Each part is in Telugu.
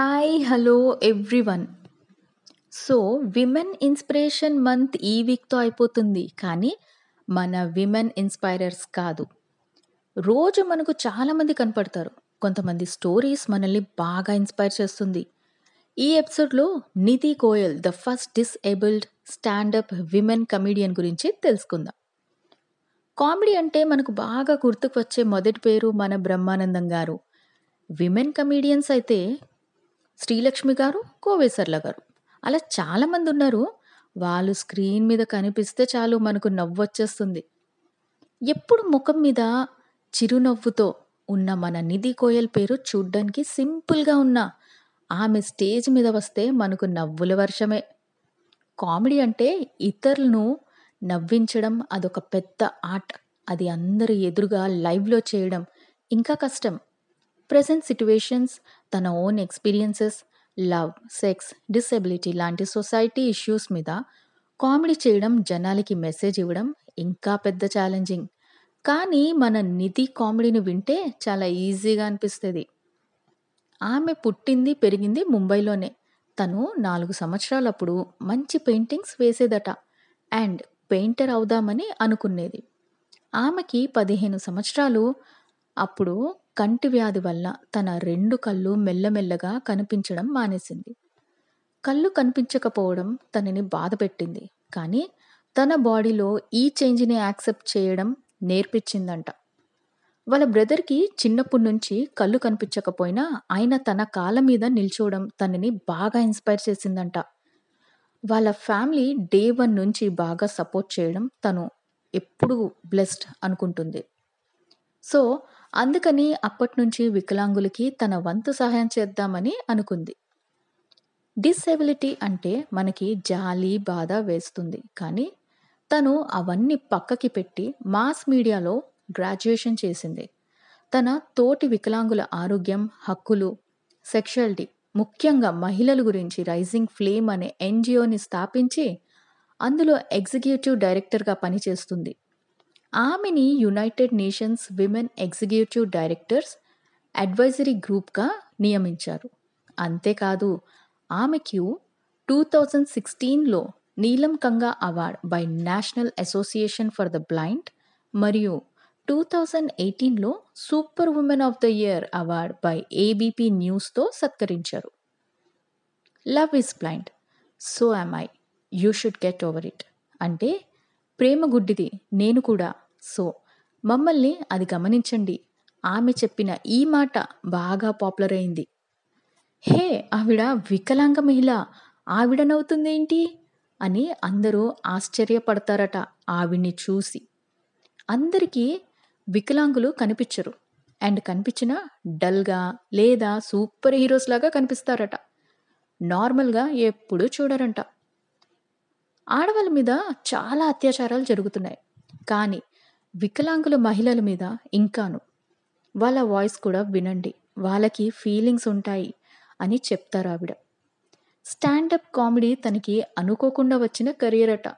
Hi! Hello everyone. So, women inspiration month ఈ వీక్‌తో అయిపోతుంది. కానీ, మన విమెన్ ఇన్‌స్పైరర్స్ కాదు. రోజు మనకు చాలామంది కనపడతారు. కొంతమంది స్టోరీస్ మనల్ని బాగా ఇన్‌స్పైర్ చేస్తుంది. ఈ ఎపిసోడ్‌లో Nidhi Goyal the first disabled standup women comedian గురించి తెలుసుకుందాం. కామెడీ అంటే మనకు బాగా గుర్తుకు వచ్చే మొదటి పేరు మన బ్రహ్మానందం గారు. విమెన్ కమెడియన్స్ అయితే శ్రీలక్ష్మి గారు, కోవేశర్ల గారు. అలా చాలామంది ఉన్నారు వాళ్ళు స్క్రీన్ మీద కనిపిస్తే చాలు మనకు నవ్వొచ్చేస్తుంది. ఎప్పుడు ముఖం మీద చిరునవ్వుతో ఉన్న మన నిధి కోయల్ పేరు చూడ్డానికి సింపుల్‌గా ఉన్న ఆమె స్టేజ్ మీద వస్తే మనకు నవ్వుల వర్షమే. కామెడీ అంటే ఇతరులను నవ్వించడం అదొక పెద్ద ఆర్ట్. అది అందరి ఎదురుగా లైవ్‌లో చేయడం ఇంకా కష్టం. ప్రజెంట్ సిట్యువేషన్స్ తన own experiences, love, sex, disability లాంటి సొసైటీ ఇష్యూస్ మీద కామెడీ చేయడం, జనాలకి మెసేజ్ ఇవ్వడం ఇంకా పెద్ద ఛాలెంజింగ్. కానీ, మన నిధి కామెడీని వింటే చాలా ఈజీగా అనిపిస్తుంది ఆమె పుట్టింది, పెరిగింది ముంబైలోనే. తను నాలుగు సంవత్సరాలప్పుడు మంచి పెయింటింగ్స్ వేసేదట. అండ్ పెయింటర్ అవుదామని అనుకునేది. ఆమెకి 15 సంవత్సరాలు అప్పుడు కంటి వ్యాధి వల్ల తన రెండు కళ్ళు మెల్లమెల్లగా కనిపించడం మానేసింది. కళ్ళు కనిపించకపోవడం తనని బాధపెట్టింది. కానీ, తన బాడీలో ఈ చేంజ్‌ని యాక్సెప్ట్ చేయడం నేర్పించిందంట. వాళ్ళ బ్రదర్‌కి చిన్నప్పటి నుంచి కళ్ళు కనిపించకపోయినా, ఆయన తన కాళ్ళ మీద నిల్చోవడం తనని బాగా ఇన్‌స్పైర్ చేసిందంట. వాళ్ళ ఫ్యామిలీ డే వన్ నుంచి బాగా సపోర్ట్ చేయడం తను ఎప్పుడూ బ్లెస్డ్ అనుకుంటుంది. సో, అందుకని అప్పటినుంచి వికలాంగులకి తన వంతు సహాయం చేద్దామని అనుకుంది. డిసేబిలిటీ అంటే మనకి జాలి, బాధ వేస్తుంది. కానీ, తను అవన్నీ పక్కకి పెట్టి మాస్ మీడియాలో గ్రాడ్యుయేషన్ చేసింది. తన తోటి వికలాంగుల ఆరోగ్యం, హక్కులు, సెక్షువాలిటీ ముఖ్యంగా మహిళల గురించి రైజింగ్ ఫ్లేమ్ అనే ఎన్జిఓని స్థాపించి, అందులో ఎగ్జిక్యూటివ్ డైరెక్టర్‌గా పనిచేస్తుంది. ఆమెని United Nations women executive directors advisory గ్రూప్‌గా నియమించారు. అంతేకాదు ఆమెకు 2016లో Neelam Kanga award by national association for the blind మరియు 2018లో super woman of the year award by ABP న్యూస్‌తో సత్కరించారు. Love is blind. So am I. You should get over it. అంటే ప్రేమ గుడ్డిది. నేను కూడా. సో, మమ్మల్ని అది గమనించండి. ఆమె చెప్పిన ఈ మాట బాగా పాపులర్ అయింది. హే! ఆవిడ వికలాంగ మహిళ. ఆవిడ నవ్వుతుందేంటి? అని అందరూ ఆశ్చర్యపడతారట ఆవిడ్ని చూసి. అందరికీ వికలాంగులు కనిపించరు. అండ్ కనిపించిన డల్‌గా లేదా సూపర్ హీరోస్ లాగా కనిపిస్తారట. నార్మల్‌గా ఎప్పుడూ చూడరంట. ఆడవాళ్ళ మీద చాలా అత్యాచారాలు జరుగుతున్నాయి. కానీ, వికలాంగుల మహిళల మీద ఇంకాను. వాళ్ళ వాయిస్ కూడా వినండి. వాళ్ళకి ఫీలింగ్స్ ఉంటాయి అని చెప్తారు ఆవిడ స్టాండప్ కామెడీ తనకి అనుకోకుండా వచ్చిన కెరీర్ అట.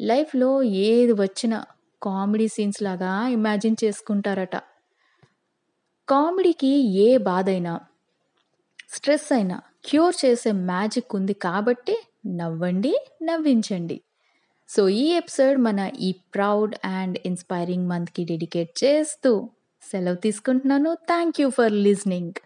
లైఫ్‌లో ఏది వచ్చినా కామెడీ సీన్స్ లాగా ఇమాజిన్ చేసుకుంటారట. కామెడీకి ఏ బాధైనా, స్ట్రెస్ అయినా క్యూర్ చేసే మ్యాజిక్ ఉంది కాబట్టి నవ్వండి, నవ్వించండి. సో, ఈ ఎపిసోడ్ మన ఈ ప్రౌడ్ అండ్ ఇన్‌స్పైరింగ్ మంత్‌కి డెడికేట్ చేస్తూ సెలవు తీసుకుంటున్నాను. Thank you for listening.